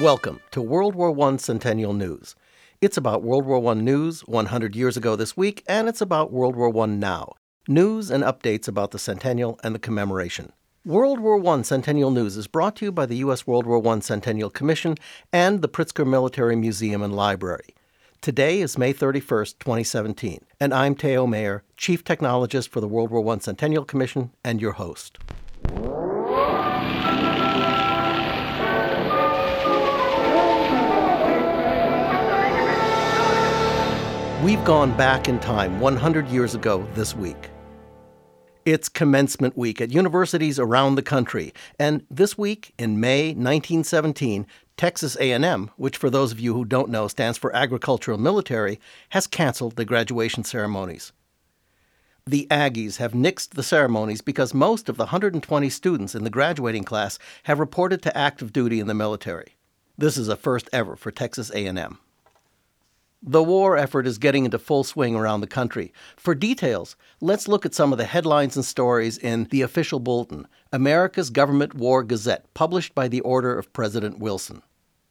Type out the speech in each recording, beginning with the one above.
Welcome to World War I Centennial News. It's about World War I news 100 years ago this week, and it's about World War I now. News and updates about the centennial and the commemoration. World War I Centennial News is brought to you by the U.S. World War I Centennial Commission and the Pritzker Military Museum and Library. Today is May 31st, 2017, and I'm Teo Mayer, Chief Technologist for the World War I Centennial Commission and your host. We've gone back in time 100 years ago this week. It's commencement week at universities around the country, and this week in May 1917, Texas A&M, which for those of you who don't know stands for Agricultural Military, has canceled the graduation ceremonies. The Aggies have nixed the ceremonies because most of the 120 students in the graduating class have reported to active duty in the military. This is a first ever for Texas A&M. The war effort is getting into full swing around the country. For details, let's look at some of the headlines and stories in The Official Bulletin, America's Government War Gazette, published by the order of President Wilson.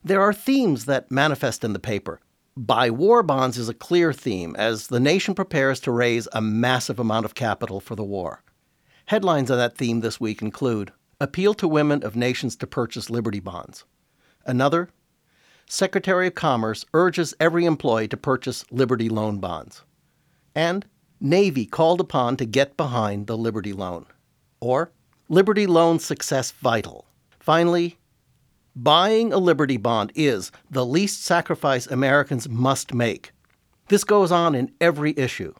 There are themes that manifest in the paper. Buy war bonds is a clear theme as the nation prepares to raise a massive amount of capital for the war. Headlines on that theme this week include Appeal to women of nations to purchase Liberty bonds. Another, Secretary of Commerce urges every employee to purchase Liberty loan bonds. And Navy called upon to get behind the Liberty loan. Or Liberty loan success vital. Finally, buying a Liberty bond is the least sacrifice Americans must make. This goes on in every issue.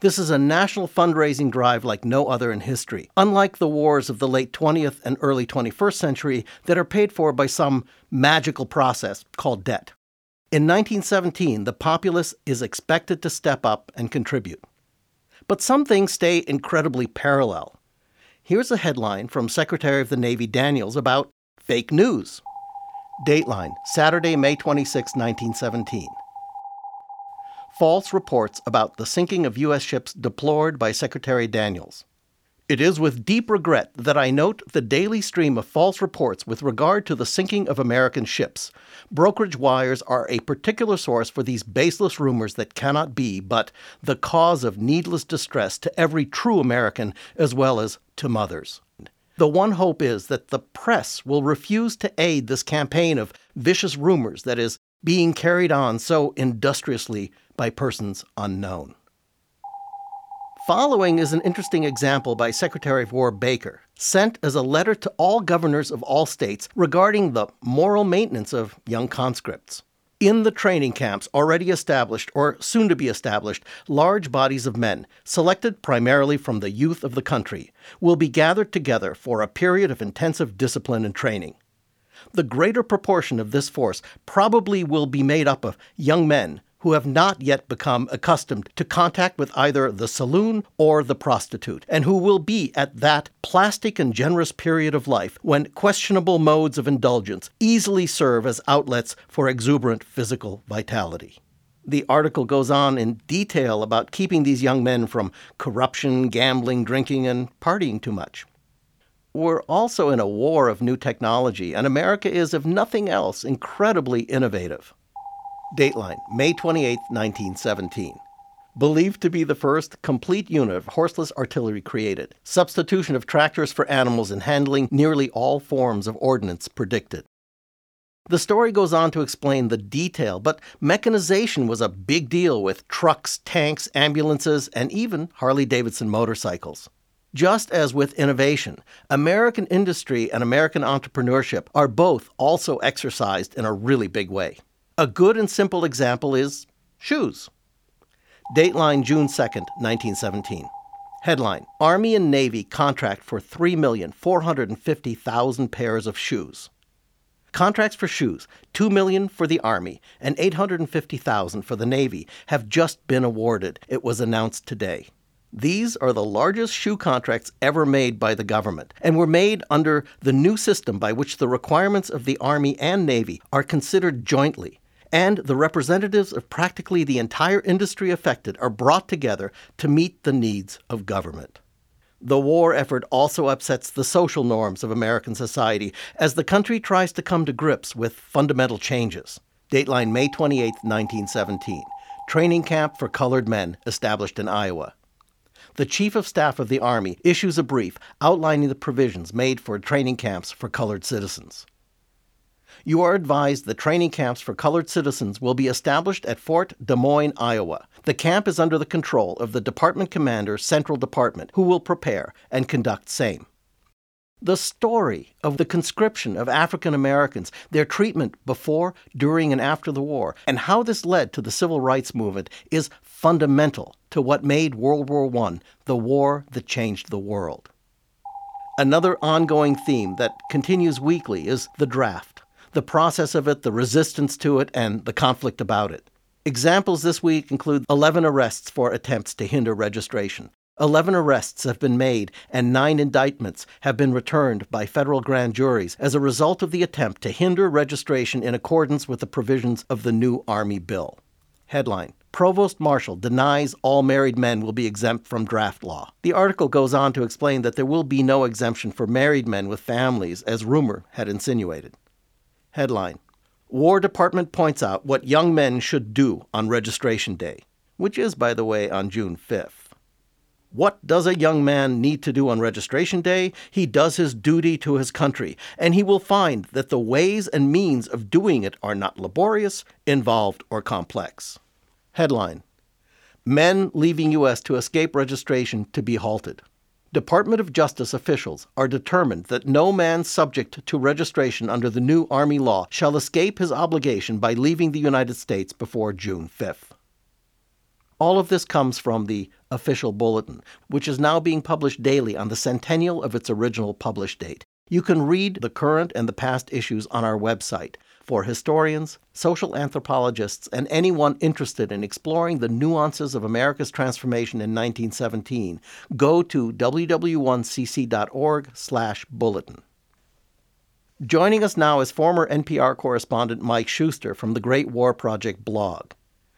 This is a national fundraising drive like no other in history, unlike the wars of the late 20th and early 21st century that are paid for by some magical process called debt. In 1917, the populace is expected to step up and contribute. But some things stay incredibly parallel. Here's a headline from Secretary of the Navy Daniels about fake news. Dateline, Saturday, May 26, 1917 false reports about the sinking of U.S. ships deplored by Secretary Daniels. It is with deep regret that I note the daily stream of false reports with regard to the sinking of American ships. Brokerage wires are a particular source for these baseless rumors that cannot be, but the cause of needless distress to every true American as well as to mothers. The one hope is that the press will refuse to aid this campaign of vicious rumors that is being carried on so industriously by persons unknown. Following is an interesting example by Secretary of War Baker, sent as a letter to all governors of all states regarding the moral maintenance of young conscripts. In the training camps already established or soon to be established, large bodies of men, selected primarily from the youth of the country, will be gathered together for a period of intensive discipline and training. The greater proportion of this force probably will be made up of young men who have not yet become accustomed to contact with either the saloon or the prostitute, and who will be at that plastic and generous period of life when questionable modes of indulgence easily serve as outlets for exuberant physical vitality. The article goes on in detail about keeping these young men from corruption, gambling, drinking, and partying too much. We're also in a war of new technology, and America is, if nothing else, incredibly innovative. Dateline, May 28, 1917. Believed to be the first complete unit of horseless artillery created. Substitution of tractors for animals in handling nearly all forms of ordnance predicted. The story goes on to explain the detail, but mechanization was a big deal with trucks, tanks, ambulances, and even Harley Davidson motorcycles. Just as with innovation, American industry and American entrepreneurship are both also exercised in a really big way. A good and simple example is shoes. Dateline June 2nd, 1917. Headline Army and Navy contract for 3,450,000 pairs of shoes. Contracts for shoes, 2 million for the Army and 850,000 for the Navy, have just been awarded. It was announced today. These are the largest shoe contracts ever made by the government and were made under the new system by which the requirements of the Army and Navy are considered jointly and the representatives of practically the entire industry affected are brought together to meet the needs of government. The war effort also upsets the social norms of American society as the country tries to come to grips with fundamental changes. Dateline May 28, 1917. Training camp for colored men established in Iowa. The Chief of Staff of the Army issues a brief outlining the provisions made for training camps for colored citizens. You are advised that training camps for colored citizens will be established at Fort Des Moines, Iowa. The camp is under the control of the Department Commander Central Department, who will prepare and conduct same. The story of the conscription of African Americans, their treatment before, during, and after the war, and how this led to the civil rights movement is fundamental to what made World War I the war that changed the world. Another ongoing theme that continues weekly is the draft the process of it, the resistance to it, and the conflict about it. Examples this week include 11 arrests for attempts to hinder registration, 11 arrests have been made and nine indictments have been returned by federal grand juries as a result of the attempt to hinder registration in accordance with the provisions of the new Army bill. Headline Provost Marshall denies all married men will be exempt from draft law. The article goes on to explain that there will be no exemption for married men with families, as rumor had insinuated. Headline War Department points out what young men should do on registration day, which is, by the way, on June 5th. What does a young man need to do on registration day? He does his duty to his country, and he will find that the ways and means of doing it are not laborious, involved, or complex. Headline Men leaving U.S. to escape registration to be halted. Department of Justice officials are determined that no man subject to registration under the new Army law shall escape his obligation by leaving the United States before June 5th. All of this comes from the official bulletin, which is now being published daily on the centennial of its original publish date. You can read the current and the past issues on our website. For historians, social anthropologists, and anyone interested in exploring the nuances of America's transformation in 1917, go to ww1cc.org/bulletin. Joining us now is former NPR correspondent Mike Schuster from the Great War Project blog.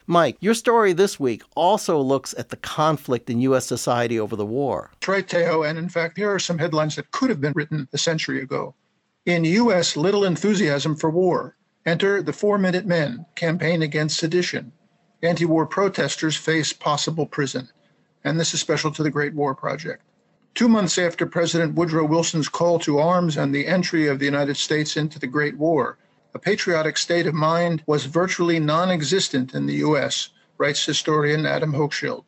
Mike, your story this week also looks at the conflict in U.S. society over the war. That's right, Teo. And in fact, here are some headlines that could have been written a century ago. In U.S., little enthusiasm for war. Enter the Four Minute Men campaign against sedition. Anti war protesters face possible prison. And this is special to the Great War Project. Two months after President Woodrow Wilson's call to arms and the entry of the United States into the Great War, a patriotic state of mind was virtually non existent in the U.S., writes historian Adam Hochschild.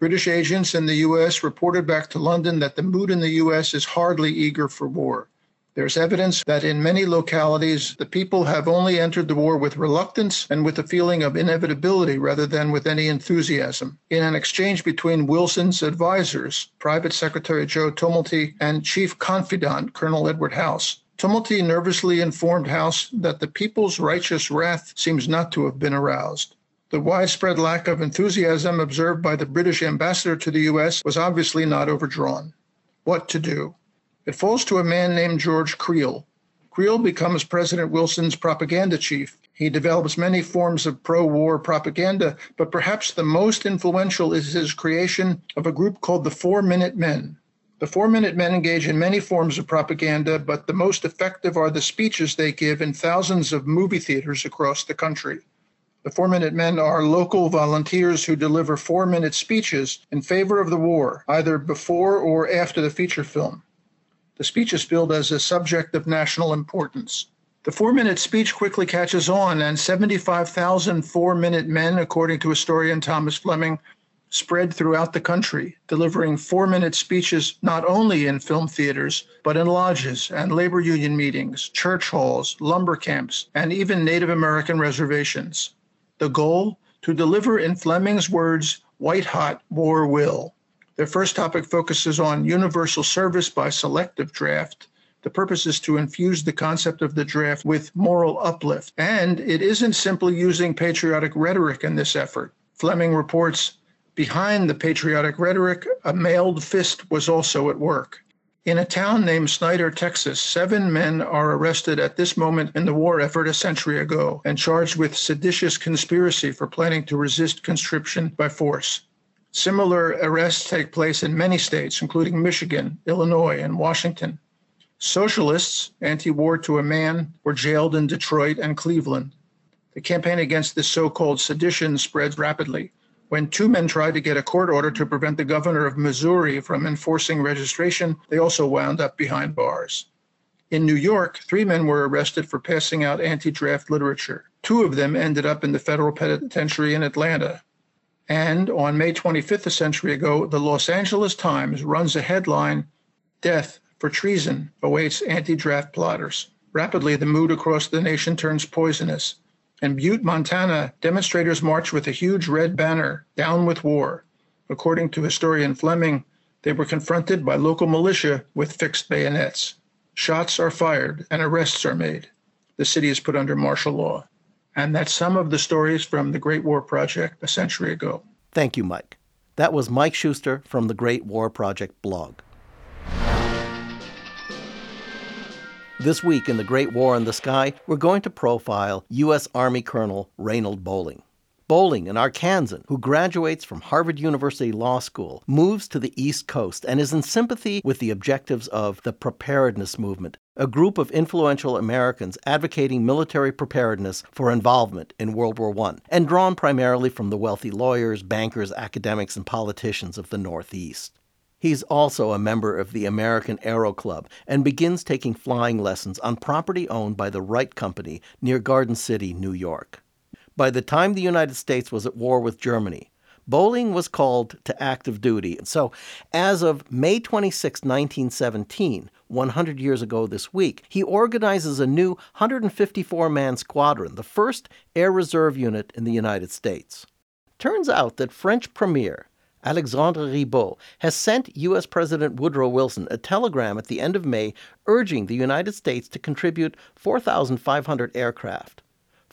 British agents in the U.S. reported back to London that the mood in the U.S. is hardly eager for war. There's evidence that in many localities, the people have only entered the war with reluctance and with a feeling of inevitability rather than with any enthusiasm. In an exchange between Wilson's advisors, Private Secretary Joe Tumulty and Chief Confidant Colonel Edward House, Tumulty nervously informed House that the people's righteous wrath seems not to have been aroused. The widespread lack of enthusiasm observed by the British ambassador to the U.S. was obviously not overdrawn. What to do? It falls to a man named George Creel. Creel becomes President Wilson's propaganda chief. He develops many forms of pro war propaganda, but perhaps the most influential is his creation of a group called the Four Minute Men. The Four Minute Men engage in many forms of propaganda, but the most effective are the speeches they give in thousands of movie theaters across the country. The Four Minute Men are local volunteers who deliver four minute speeches in favor of the war, either before or after the feature film. The speech is billed as a subject of national importance. The four minute speech quickly catches on, and 75,000 four minute men, according to historian Thomas Fleming, spread throughout the country, delivering four minute speeches not only in film theaters, but in lodges and labor union meetings, church halls, lumber camps, and even Native American reservations. The goal? To deliver, in Fleming's words, white hot war will. Their first topic focuses on universal service by selective draft. The purpose is to infuse the concept of the draft with moral uplift. And it isn't simply using patriotic rhetoric in this effort. Fleming reports Behind the patriotic rhetoric, a mailed fist was also at work. In a town named Snyder, Texas, seven men are arrested at this moment in the war effort a century ago and charged with seditious conspiracy for planning to resist conscription by force. Similar arrests take place in many states, including Michigan, Illinois, and Washington. Socialists, anti war to a man, were jailed in Detroit and Cleveland. The campaign against this so called sedition spreads rapidly. When two men tried to get a court order to prevent the governor of Missouri from enforcing registration, they also wound up behind bars. In New York, three men were arrested for passing out anti draft literature. Two of them ended up in the federal penitentiary in Atlanta. And on May 25th, a century ago, the Los Angeles Times runs a headline Death for treason awaits anti draft plotters. Rapidly, the mood across the nation turns poisonous. In Butte, Montana, demonstrators march with a huge red banner, Down with War. According to historian Fleming, they were confronted by local militia with fixed bayonets. Shots are fired and arrests are made. The city is put under martial law. And that's some of the stories from the Great War Project a century ago. Thank you, Mike. That was Mike Schuster from the Great War Project blog. This week in The Great War in the Sky, we're going to profile U.S. Army Colonel Raynal Bolling. Bolling, an Arkansan who graduates from Harvard University Law School, moves to the East Coast and is in sympathy with the objectives of the Preparedness Movement, a group of influential Americans advocating military preparedness for involvement in World War I, and drawn primarily from the wealthy lawyers, bankers, academics, and politicians of the Northeast. He's also a member of the American Aero Club and begins taking flying lessons on property owned by the Wright Company near Garden City, New York. By the time the United States was at war with Germany, Bolling was called to active duty. And so, as of May 26, 1917, 100 years ago this week, he organizes a new 154 man squadron, the first air reserve unit in the United States. Turns out that French Premier Alexandre Ribot has sent U.S. President Woodrow Wilson a telegram at the end of May urging the United States to contribute 4,500 aircraft.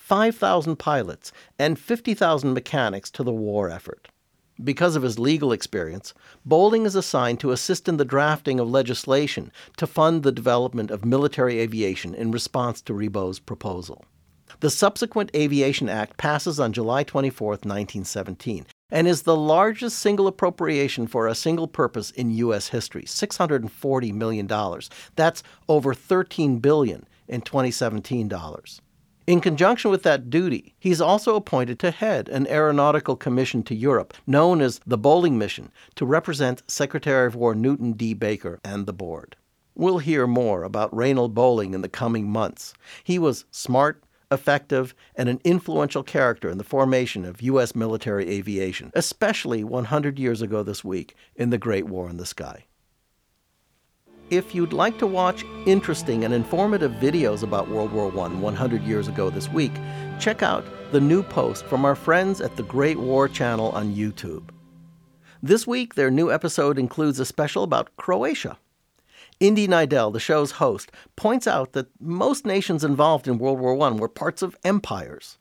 5,000 pilots, and 50,000 mechanics to the war effort. Because of his legal experience, Bolling is assigned to assist in the drafting of legislation to fund the development of military aviation in response to Ribot's proposal. The subsequent Aviation Act passes on July 24, 1917, and is the largest single appropriation for a single purpose in U.S. history $640 million. That's over 13 billion in 2017 dollars. In conjunction with that duty, he's also appointed to head an aeronautical commission to Europe, known as the Bolling Mission, to represent Secretary of War Newton D. Baker and the board. We'll hear more about Raynal Bolling in the coming months. He was smart, effective, and an influential character in the formation of U.S. military aviation, especially 100 years ago this week in the Great War in the Sky. If you'd like to watch interesting and informative videos about World War I 100 years ago this week, check out the new post from our friends at the Great War channel on YouTube. This week, their new episode includes a special about Croatia. Indy Neidell, the show's host, points out that most nations involved in World War I were parts of empires.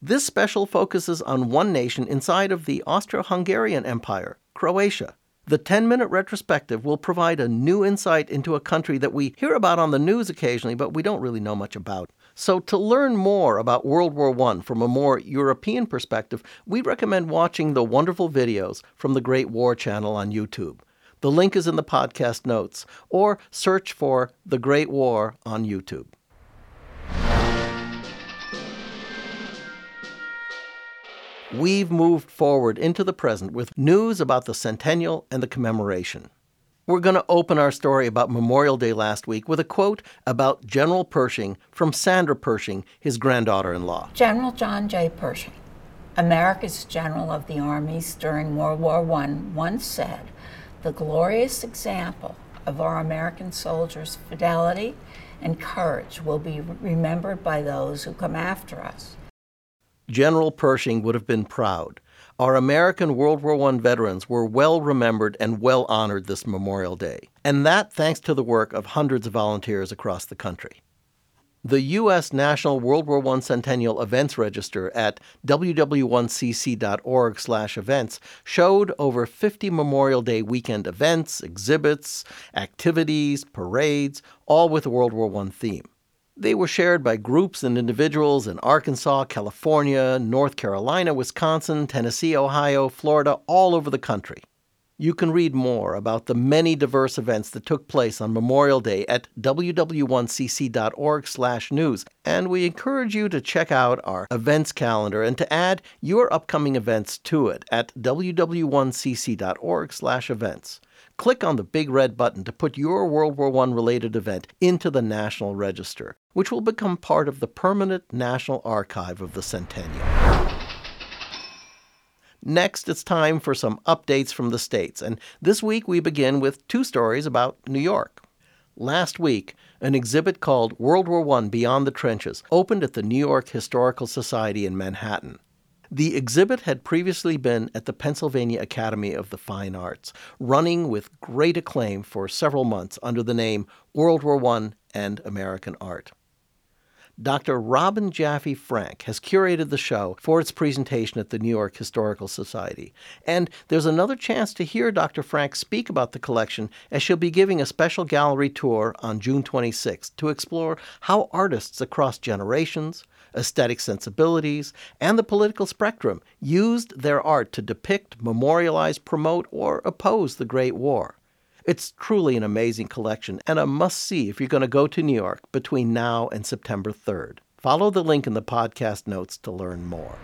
This special focuses on one nation inside of the Austro Hungarian Empire, Croatia. The 10 minute retrospective will provide a new insight into a country that we hear about on the news occasionally, but we don't really know much about. So, to learn more about World War I from a more European perspective, we recommend watching the wonderful videos from the Great War channel on YouTube. The link is in the podcast notes, or search for The Great War on YouTube. We've moved forward into the present with news about the centennial and the commemoration. We're going to open our story about Memorial Day last week with a quote about General Pershing from Sandra Pershing, his granddaughter in law. General John J. Pershing, America's general of the armies during World War I, once said, The glorious example of our American soldiers' fidelity and courage will be remembered by those who come after us. General Pershing would have been proud. Our American World War I veterans were well remembered and well honored this Memorial Day, and that thanks to the work of hundreds of volunteers across the country. The U.S. National World War I Centennial Events Register at ww1cc.org/events showed over 50 Memorial Day weekend events, exhibits, activities, parades, all with a World War I theme. They were shared by groups and individuals in Arkansas, California, North Carolina, Wisconsin, Tennessee, Ohio, Florida, all over the country. You can read more about the many diverse events that took place on Memorial Day at ww1cc.org/news, and we encourage you to check out our events calendar and to add your upcoming events to it at ww1cc.org/events click on the big red button to put your World War I related event into the National Register, which will become part of the permanent National Archive of the Centennial. Next, it's time for some updates from the States, and this week we begin with two stories about New York. Last week, an exhibit called World War I Beyond the Trenches opened at the New York Historical Society in Manhattan. The exhibit had previously been at the Pennsylvania Academy of the Fine Arts, running with great acclaim for several months under the name World War I and American Art. Dr. Robin Jaffee Frank has curated the show for its presentation at the New York Historical Society. And there's another chance to hear Dr. Frank speak about the collection as she'll be giving a special gallery tour on June 26th to explore how artists across generations, aesthetic sensibilities, and the political spectrum used their art to depict, memorialize, promote, or oppose the Great War. It's truly an amazing collection and a must see if you're going to go to New York between now and September 3rd. Follow the link in the podcast notes to learn more.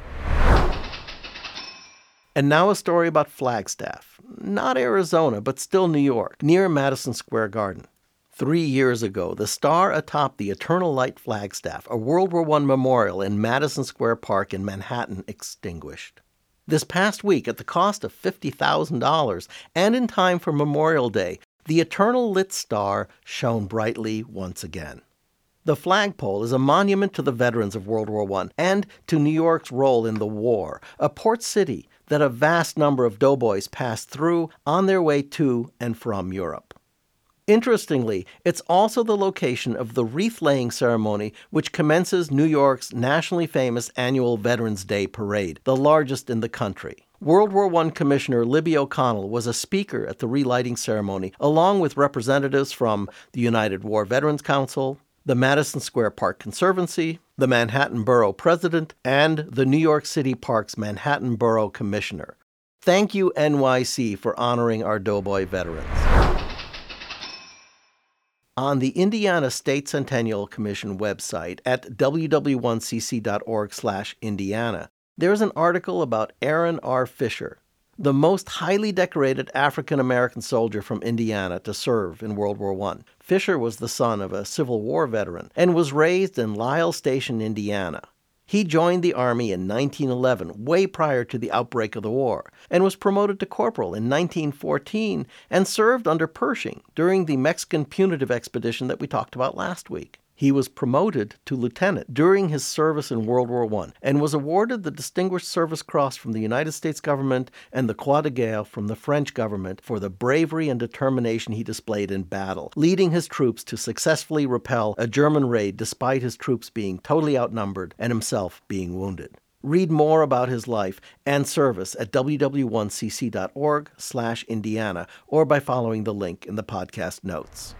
And now a story about Flagstaff. Not Arizona, but still New York, near Madison Square Garden. Three years ago, the star atop the Eternal Light flagstaff, a World War I memorial in Madison Square Park in Manhattan, extinguished. This past week, at the cost of $50,000 and in time for Memorial Day, the Eternal Lit Star shone brightly once again. The flagpole is a monument to the veterans of World War I and to New York's role in the war, a port city that a vast number of doughboys passed through on their way to and from Europe. Interestingly, it's also the location of the wreath laying ceremony which commences New York's nationally famous annual Veterans Day Parade, the largest in the country. World War I Commissioner Libby O'Connell was a speaker at the relighting ceremony, along with representatives from the United War Veterans Council, the Madison Square Park Conservancy, the Manhattan Borough President, and the New York City Parks Manhattan Borough Commissioner. Thank you, NYC, for honoring our Doughboy veterans. On the Indiana State Centennial Commission website at ww1cc.org/indiana, there's an article about Aaron R. Fisher, the most highly decorated African American soldier from Indiana to serve in World War I. Fisher was the son of a Civil War veteran and was raised in Lyle Station, Indiana. He joined the Army in 1911, way prior to the outbreak of the war, and was promoted to corporal in 1914 and served under Pershing during the Mexican punitive expedition that we talked about last week. He was promoted to lieutenant during his service in World War I and was awarded the Distinguished Service Cross from the United States government and the Croix de Guerre from the French government for the bravery and determination he displayed in battle, leading his troops to successfully repel a German raid despite his troops being totally outnumbered and himself being wounded. Read more about his life and service at ww1cc.org/indiana or by following the link in the podcast notes.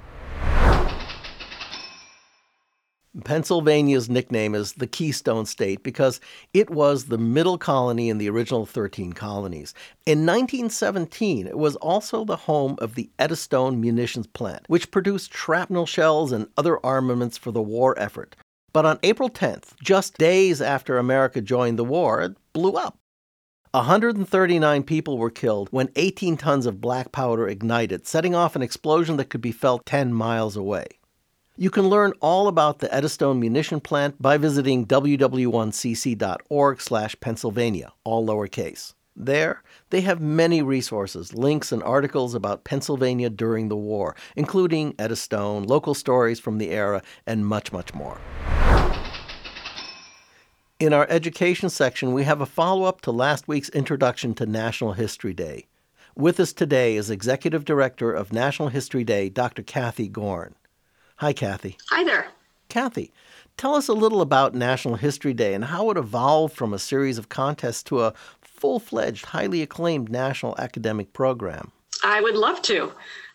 Pennsylvania's nickname is the Keystone State because it was the middle colony in the original 13 colonies. In 1917, it was also the home of the Eddystone Munitions Plant, which produced shrapnel shells and other armaments for the war effort. But on April 10th, just days after America joined the war, it blew up. 139 people were killed when 18 tons of black powder ignited, setting off an explosion that could be felt 10 miles away. You can learn all about the Eddystone Munition Plant by visiting ww1cc.org/pennsylvania, all lowercase. There, they have many resources, links, and articles about Pennsylvania during the war, including Eddystone, local stories from the era, and much, much more. In our education section, we have a follow up to last week's introduction to National History Day. With us today is Executive Director of National History Day, Dr. Kathy Gorn. Hi, Kathy. Hi there. Kathy, tell us a little about National History Day and how it evolved from a series of contests to a full fledged, highly acclaimed national academic program. I would love to.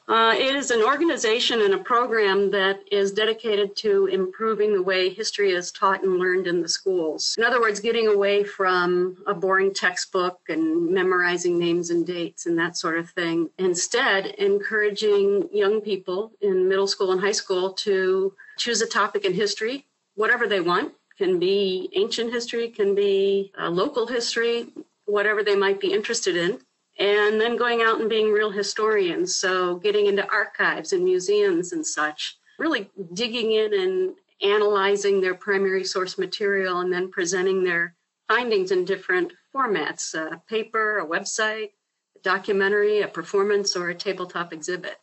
Uh, it is an organization and a program that is dedicated to improving the way history is taught and learned in the schools. In other words, getting away from a boring textbook and memorizing names and dates and that sort of thing. Instead, encouraging young people in middle school and high school to choose a topic in history, whatever they want. Can be ancient history, can be uh, local history, whatever they might be interested in and then going out and being real historians. So getting into archives and museums and such, really digging in and analyzing their primary source material and then presenting their findings in different formats a paper, a website, a documentary, a performance, or a tabletop exhibit.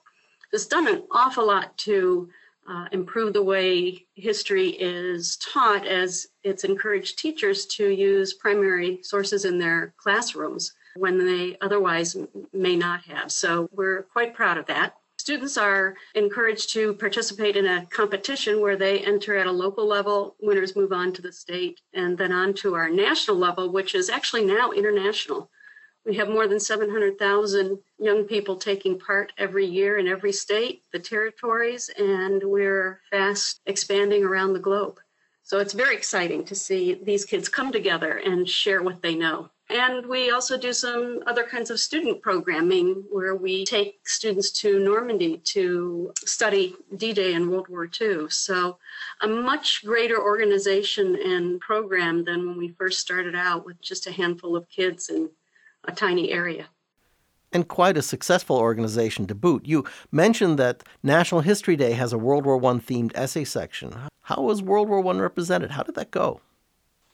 It's done an awful lot to uh, improve the way history is taught as it's encouraged teachers to use primary sources in their classrooms when they otherwise may not have. So we're quite proud of that. Students are encouraged to participate in a competition where they enter at a local level, winners move on to the state, and then on to our national level, which is actually now international. We have more than 700,000 young people taking part every year in every state, the territories, and we're fast expanding around the globe. So it's very exciting to see these kids come together and share what they know. And we also do some other kinds of student programming where we take students to Normandy to study D Day and World War II. So, a much greater organization and program than when we first started out with just a handful of kids in a tiny area. And quite a successful organization to boot. You mentioned that National History Day has a World War I themed essay section. How was World War I represented? How did that go?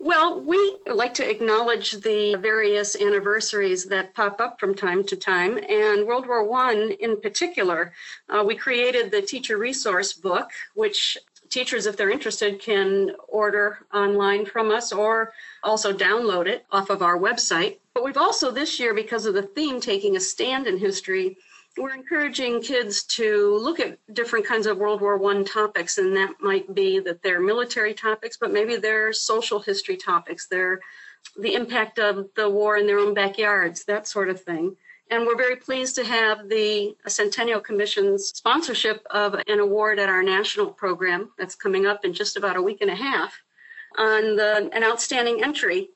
Well, we like to acknowledge the various anniversaries that pop up from time to time, and World War One in particular. Uh, we created the teacher resource book, which teachers, if they're interested, can order online from us or also download it off of our website. But we've also this year, because of the theme taking a stand in history, we're encouraging kids to look at different kinds of World War One topics, and that might be that they're military topics, but maybe they're social history topics. They're the impact of the war in their own backyards, that sort of thing. And we're very pleased to have the Centennial Commission's sponsorship of an award at our national program that's coming up in just about a week and a half on the, an outstanding entry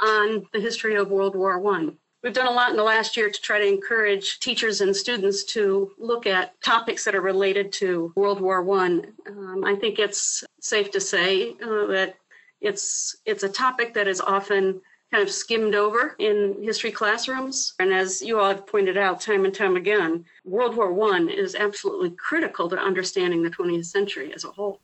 on the history of World War One. We've done a lot in the last year to try to encourage teachers and students to look at topics that are related to World War One. Um, I think it's safe to say uh, that it's it's a topic that is often kind of skimmed over in history classrooms. And as you all have pointed out time and time again, World War One is absolutely critical to understanding the 20th century as a whole.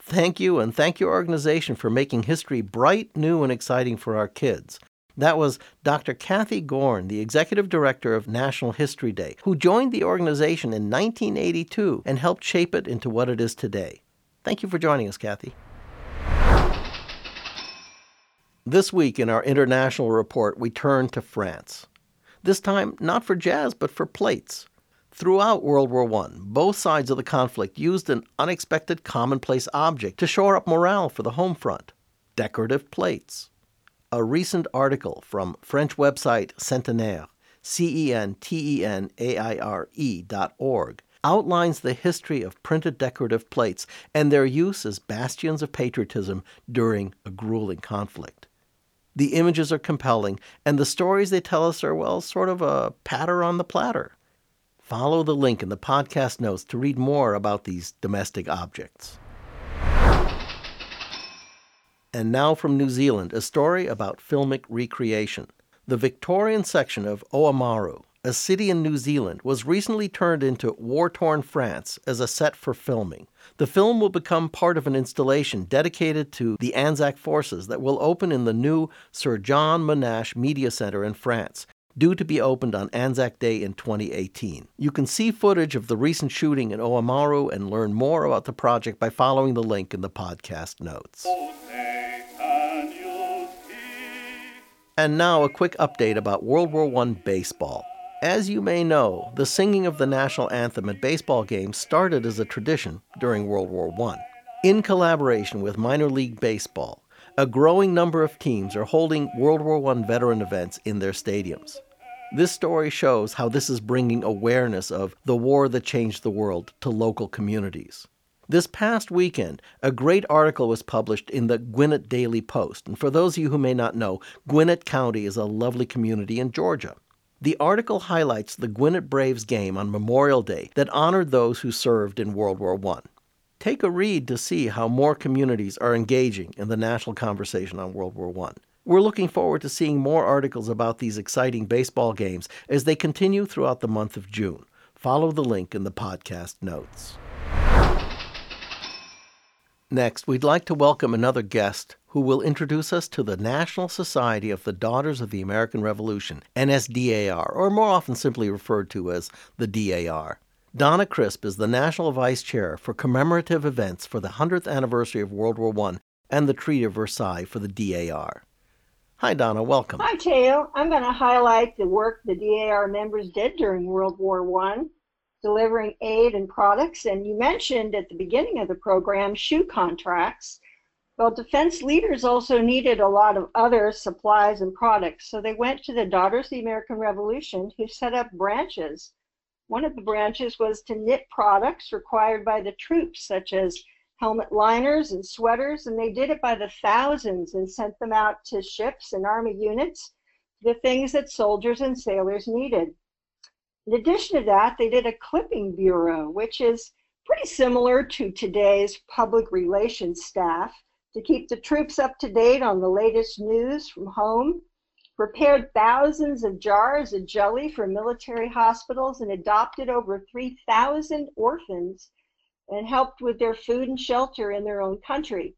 Thank you, and thank your organization for making history bright, new, and exciting for our kids. That was Dr. Kathy Gorn, the executive director of National History Day, who joined the organization in 1982 and helped shape it into what it is today. Thank you for joining us, Kathy. This week in our international report, we turn to France. This time, not for jazz, but for plates. Throughout World War I, both sides of the conflict used an unexpected commonplace object to shore up morale for the home front decorative plates. A recent article from French website Centenaire, C E N T E N A I R E dot org, outlines the history of printed decorative plates and their use as bastions of patriotism during a grueling conflict. The images are compelling, and the stories they tell us are, well, sort of a patter on the platter. Follow the link in the podcast notes to read more about these domestic objects. And now from New Zealand, a story about filmic recreation. The Victorian section of Oamaru, a city in New Zealand, was recently turned into war torn France as a set for filming. The film will become part of an installation dedicated to the Anzac forces that will open in the new Sir John Monash Media Center in France, due to be opened on Anzac Day in 2018. You can see footage of the recent shooting in Oamaru and learn more about the project by following the link in the podcast notes. Oh, And now a quick update about World War I baseball. As you may know, the singing of the national anthem at baseball games started as a tradition during World War I. In collaboration with Minor League Baseball, a growing number of teams are holding World War I veteran events in their stadiums. This story shows how this is bringing awareness of the war that changed the world to local communities. This past weekend, a great article was published in the Gwinnett Daily Post. And for those of you who may not know, Gwinnett County is a lovely community in Georgia. The article highlights the Gwinnett Braves game on Memorial Day that honored those who served in World War I. Take a read to see how more communities are engaging in the national conversation on World War I. We're looking forward to seeing more articles about these exciting baseball games as they continue throughout the month of June. Follow the link in the podcast notes. Next, we'd like to welcome another guest who will introduce us to the National Society of the Daughters of the American Revolution, NSDAR, or more often simply referred to as the DAR. Donna Crisp is the National Vice Chair for commemorative events for the 100th anniversary of World War I and the Treaty of Versailles for the DAR. Hi, Donna. Welcome. Hi, Teo. I'm going to highlight the work the DAR members did during World War I delivering aid and products. And you mentioned at the beginning of the program shoe contracts. Well, defense leaders also needed a lot of other supplies and products. So they went to the Daughters of the American Revolution, who set up branches. One of the branches was to knit products required by the troops, such as helmet liners and sweaters, and they did it by the thousands and sent them out to ships and army units, the things that soldiers and sailors needed. In addition to that, they did a clipping bureau, which is pretty similar to today's public relations staff to keep the troops up to date on the latest news from home, prepared thousands of jars of jelly for military hospitals, and adopted over 3,000 orphans and helped with their food and shelter in their own country.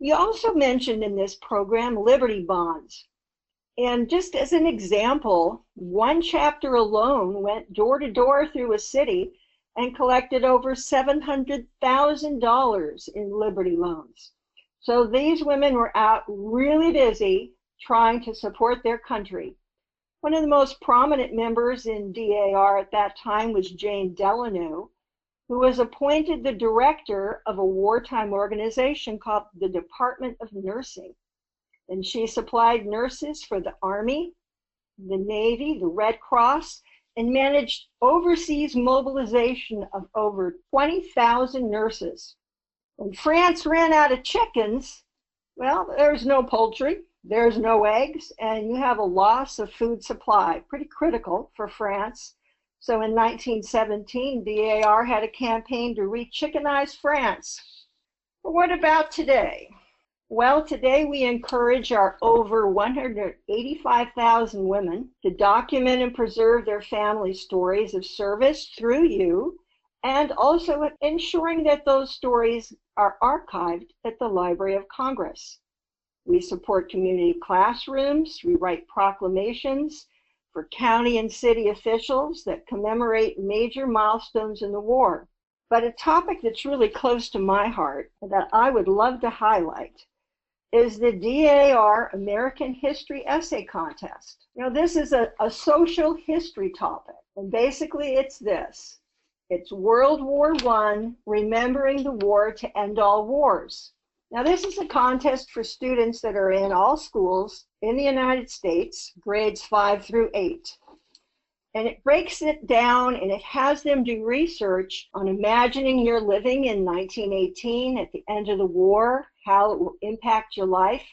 We also mentioned in this program Liberty Bonds, and just as an example, one chapter alone went door to door through a city and collected over $700,000 in Liberty loans. So these women were out really busy trying to support their country. One of the most prominent members in DAR at that time was Jane Delano, who was appointed the director of a wartime organization called the Department of Nursing and she supplied nurses for the Army, the Navy, the Red Cross, and managed overseas mobilization of over 20,000 nurses. When France ran out of chickens, well, there's no poultry, there's no eggs, and you have a loss of food supply, pretty critical for France. So in 1917, DAR had a campaign to re-chickenize France. But what about today? Well, today we encourage our over 185,000 women to document and preserve their family stories of service through you, and also ensuring that those stories are archived at the Library of Congress. We support community classrooms, we write proclamations for county and city officials that commemorate major milestones in the war. But a topic that's really close to my heart that I would love to highlight is the DAR American History Essay Contest. Now, this is a, a social history topic, and basically it's this. It's World War I, Remembering the War to End All Wars. Now, this is a contest for students that are in all schools in the United States, grades 5 through 8. And it breaks it down and it has them do research on imagining you're living in 1918 at the end of the war how it will impact your life.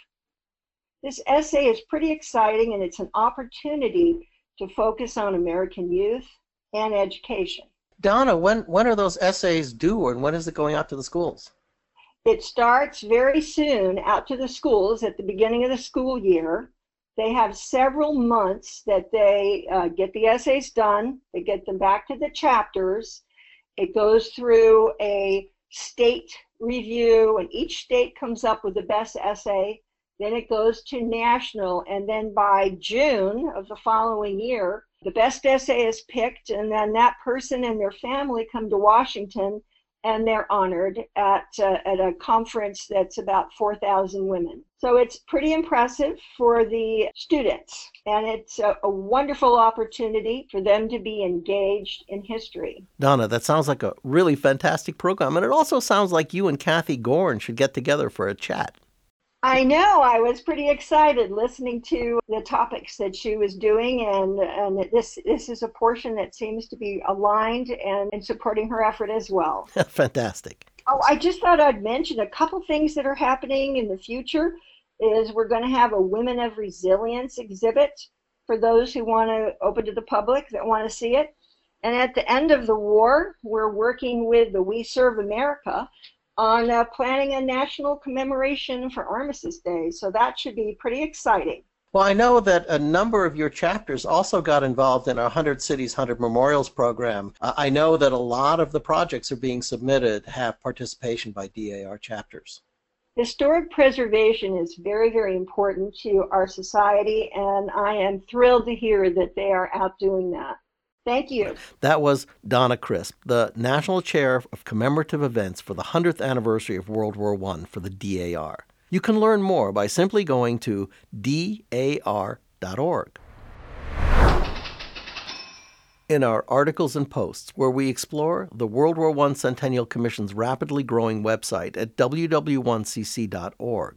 This essay is pretty exciting and it's an opportunity to focus on American youth and education. Donna, when, when are those essays due and when is it going out to the schools? It starts very soon out to the schools at the beginning of the school year. They have several months that they uh, get the essays done, they get them back to the chapters. It goes through a state review, and each state comes up with the best essay. Then it goes to national, and then by June of the following year, the best essay is picked, and then that person and their family come to Washington and they're honored at, uh, at a conference that's about 4,000 women. So it's pretty impressive for the students, and it's a, a, wonderful opportunity for them to be engaged in history. Donna, that sounds like a really fantastic program, and it also sounds like you and Kathy Gorn should get together for a chat. I know. I was pretty excited listening to the topics that she was doing, and and this this is a portion that seems to be aligned and, and supporting her effort as well. Fantastic. Oh, I just thought I'd mention a couple things that are happening in the future. Is we're going to have a Women of Resilience exhibit for those who want to open to the public that want to see it. And at the end of the war, we're working with the We Serve America on uh, planning a national commemoration for Armistice Day. So that should be pretty exciting. Well, I know that a number of your chapters also got involved in our 100 Cities, 100 Memorials program. Uh, I know that a lot of the projects are being submitted have participation by DAR chapters. Historic preservation is very, very important to our society, and I am thrilled to hear that they are out doing that. Thank you. That was Donna Crisp, the National Chair of Commemorative Events for the 100th anniversary of World War I for the DAR. You can learn more by simply going to dar.org. In our articles and posts, where we explore the World War I Centennial Commission's rapidly growing website at ww1cc.org,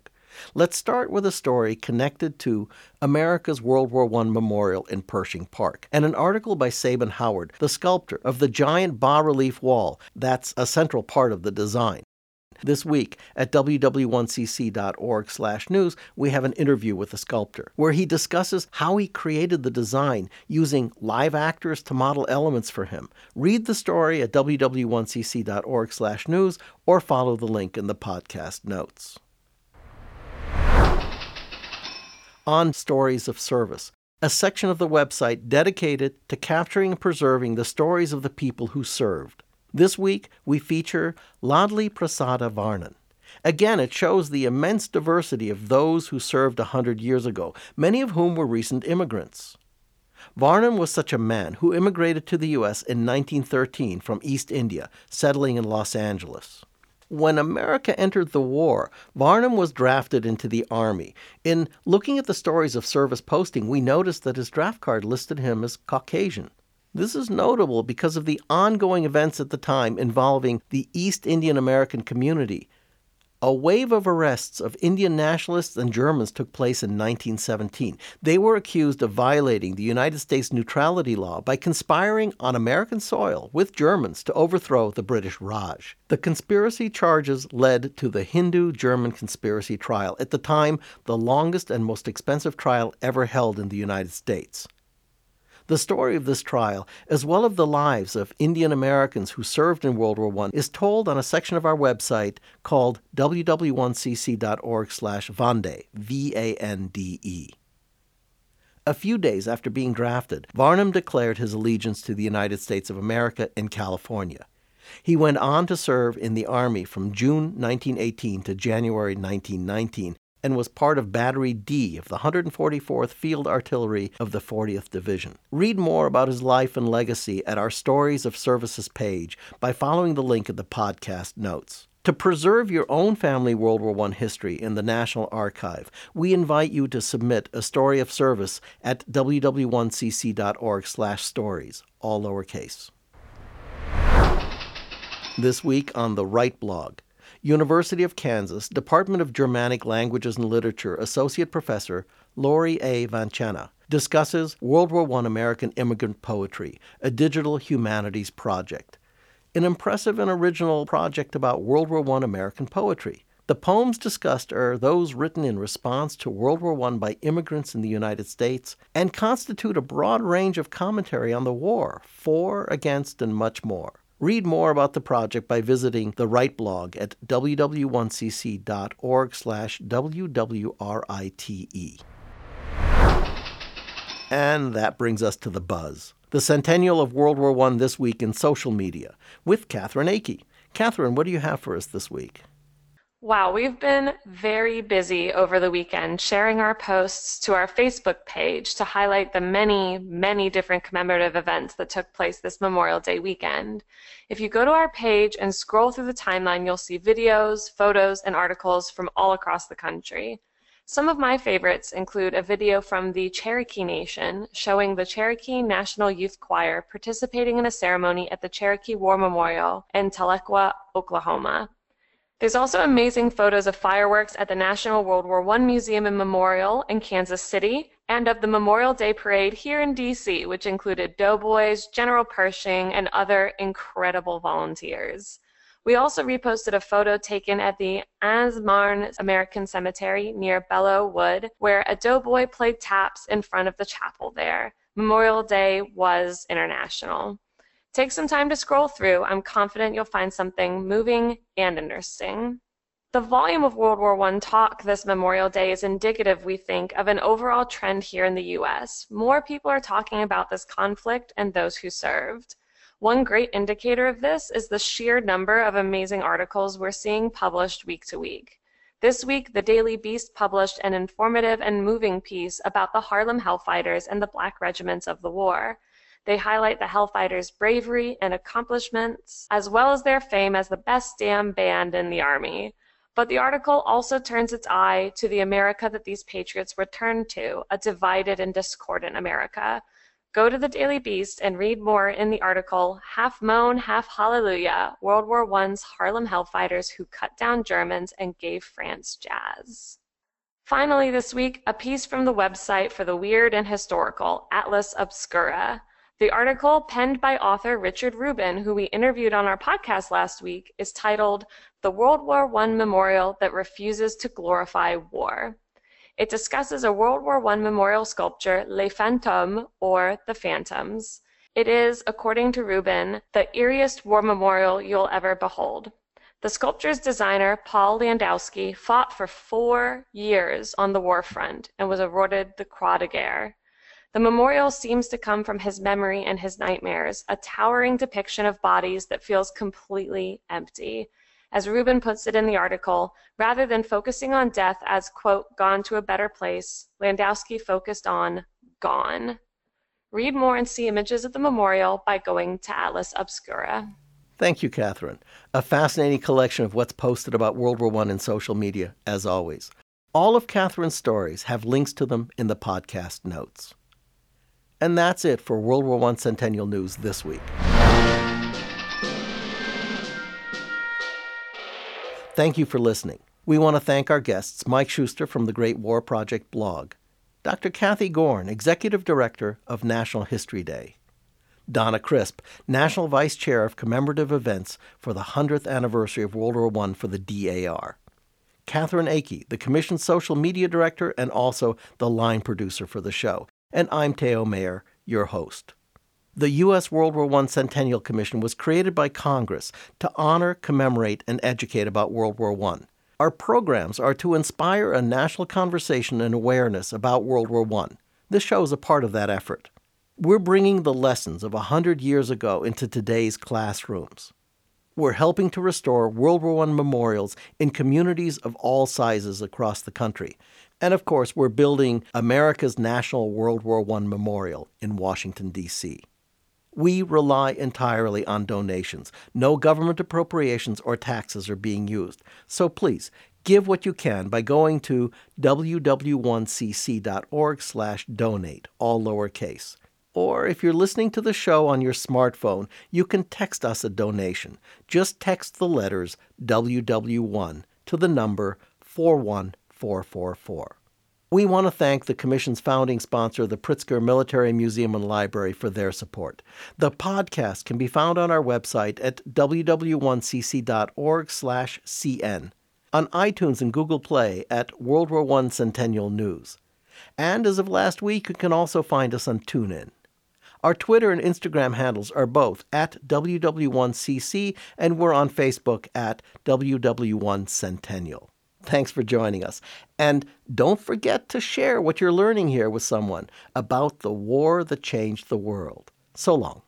Let's start with a story connected to America's World War I Memorial in Pershing Park and an article by Sabin Howard, the sculptor of the giant bas relief wall that's a central part of the design. This week at ww1cc.org/news, we have an interview with the sculptor where he discusses how he created the design using live actors to model elements for him. Read the story at ww1cc.org/news or follow the link in the podcast notes. On Stories of Service, a section of the website dedicated to capturing and preserving the stories of the people who served. This week, we feature Ladli Prasada Varnan. Again, it shows the immense diversity of those who served a hundred years ago, many of whom were recent immigrants. Varnum was such a man who immigrated to the U.S. in 1913 from East India, settling in Los Angeles. When America entered the war, Varnum was drafted into the Army. In looking at the stories of service posting, we noticed that his draft card listed him as Caucasian. This is notable because of the ongoing events at the time involving the East Indian American community, a wave of arrests of Indian nationalists and Germans took place in 1917. They were accused of violating the United States neutrality law by conspiring on American soil with Germans to overthrow the British Raj. The conspiracy charges led to the Hindu German conspiracy trial, at the time the longest and most expensive trial ever held in the United States. The story of this trial, as well as the lives of Indian Americans who served in World War I, is told on a section of our website called ww1cc.org/vande, V-A-N-D-E. A few days after being drafted, Varnum declared his allegiance to the United States of America in California. He went on to serve in the Army from June 1918 to January 1919 and was part of Battery D of the 144th Field Artillery of the 40th Division. Read more about his life and legacy at our Stories of Services page by following the link in the podcast notes. To preserve your own family World War I history in the National Archive, we invite you to submit a story of service at ww1cc.org/stories, all lowercase. This week on the Write blog, University of Kansas, Department of Germanic Languages and Literature Associate Professor Lori A. Vanchena discusses World War I American immigrant poetry, a digital humanities project. An impressive and original project about World War I American poetry. The poems discussed are those written in response to World War I by immigrants in the United States and constitute a broad range of commentary on the war, for, against, and much more. Read more about the project by visiting the Write blog at ww1cc.org slash wwrite. And that brings us to the buzz. The centennial of World War I this week in social media with Catherine Akey. Catherine, what do you have for us this week? Wow, we've been very busy over the weekend sharing our posts to our Facebook page to highlight the many, many different commemorative events that took place this Memorial Day weekend. If you go to our page and scroll through the timeline, you'll see videos, photos, and articles from all across the country. Some of my favorites include a video from the Cherokee Nation showing the Cherokee National Youth Choir participating in a ceremony at the Cherokee War Memorial in Tahlequah, Oklahoma. There's also amazing photos of fireworks at the National World War I Museum and Memorial in Kansas City and of the Memorial Day Parade here in DC, which included doughboys, General Pershing, and other incredible volunteers. We also reposted a photo taken at the Aisne-Marne American Cemetery near Belleau Wood, where a doughboy played taps in front of the chapel there. Memorial Day was international. Take some time to scroll through. I'm confident you'll find something moving and interesting. The volume of World War I talk this Memorial Day is indicative, we think, of an overall trend here in the US. More people are talking about this conflict and those who served. One great indicator of this is the sheer number of amazing articles we're seeing published week to week. This week, the Daily Beast published an informative and moving piece about the Harlem Hellfighters and the Black regiments of the war. They highlight the Hellfighters' bravery and accomplishments, as well as their fame as the best damn band in the Army. But the article also turns its eye to the America that these patriots returned to, a divided and discordant America. Go to the Daily Beast and read more in the article Half Moan, Half Hallelujah World War I's Harlem Hellfighters Who Cut Down Germans and Gave France Jazz. Finally, this week, a piece from the website for the weird and historical, Atlas Obscura. The article, penned by author Richard Rubin, who we interviewed on our podcast last week, is titled The World War I Memorial That Refuses to Glorify War. It discusses a World War I memorial sculpture, Les Fantômes, or The Phantoms. It is, according to Rubin, the eeriest war memorial you'll ever behold. The sculpture's designer, Paul Landowski, fought for four years on the war front and was awarded the Croix de Guerre. The memorial seems to come from his memory and his nightmares, a towering depiction of bodies that feels completely empty. As Rubin puts it in the article, rather than focusing on death as, quote, gone to a better place, Landowski focused on gone. Read more and see images of the memorial by going to Atlas Obscura. Thank you, Catherine. A fascinating collection of what's posted about World War I in social media, as always. All of Catherine's stories have links to them in the podcast notes. And that's it for World War I Centennial News this week. Thank you for listening. We want to thank our guests Mike Schuster from the Great War Project blog, Dr. Cathy Gorn, Executive Director of National History Day, Donna Crisp, National Vice Chair of Commemorative Events for the 100th anniversary of World War I for the DAR, Catherine Akey, the Commission's Social Media Director and also the line producer for the show, and I'm Theo Mayer, your host. The U.S. World War I Centennial Commission was created by Congress to honor, commemorate, and educate about World War I. Our programs are to inspire a national conversation and awareness about World War I. This show is a part of that effort. We're bringing the lessons of a hundred years ago into today's classrooms. We're helping to restore World War I memorials in communities of all sizes across the country, and of course, we're building America's National World War I Memorial in Washington, D.C. We rely entirely on donations. No government appropriations or taxes are being used. So please, give what you can by going to ww1cc.org/donate, all lowercase. Or if you're listening to the show on your smartphone, you can text us a donation. Just text the letters WW1 to the number 41 444. We want to thank the Commission's founding sponsor, the Pritzker Military Museum and Library, for their support. The podcast can be found on our website at ww1cc.org/cn, on iTunes and Google Play at World War I Centennial News. And as of last week, you can also find us on TuneIn. Our Twitter and Instagram handles are both at WW1CC, and we're on Facebook at WW1 Centennial. Thanks for joining us. And don't forget to share what you're learning here with someone about the war that changed the world. So long.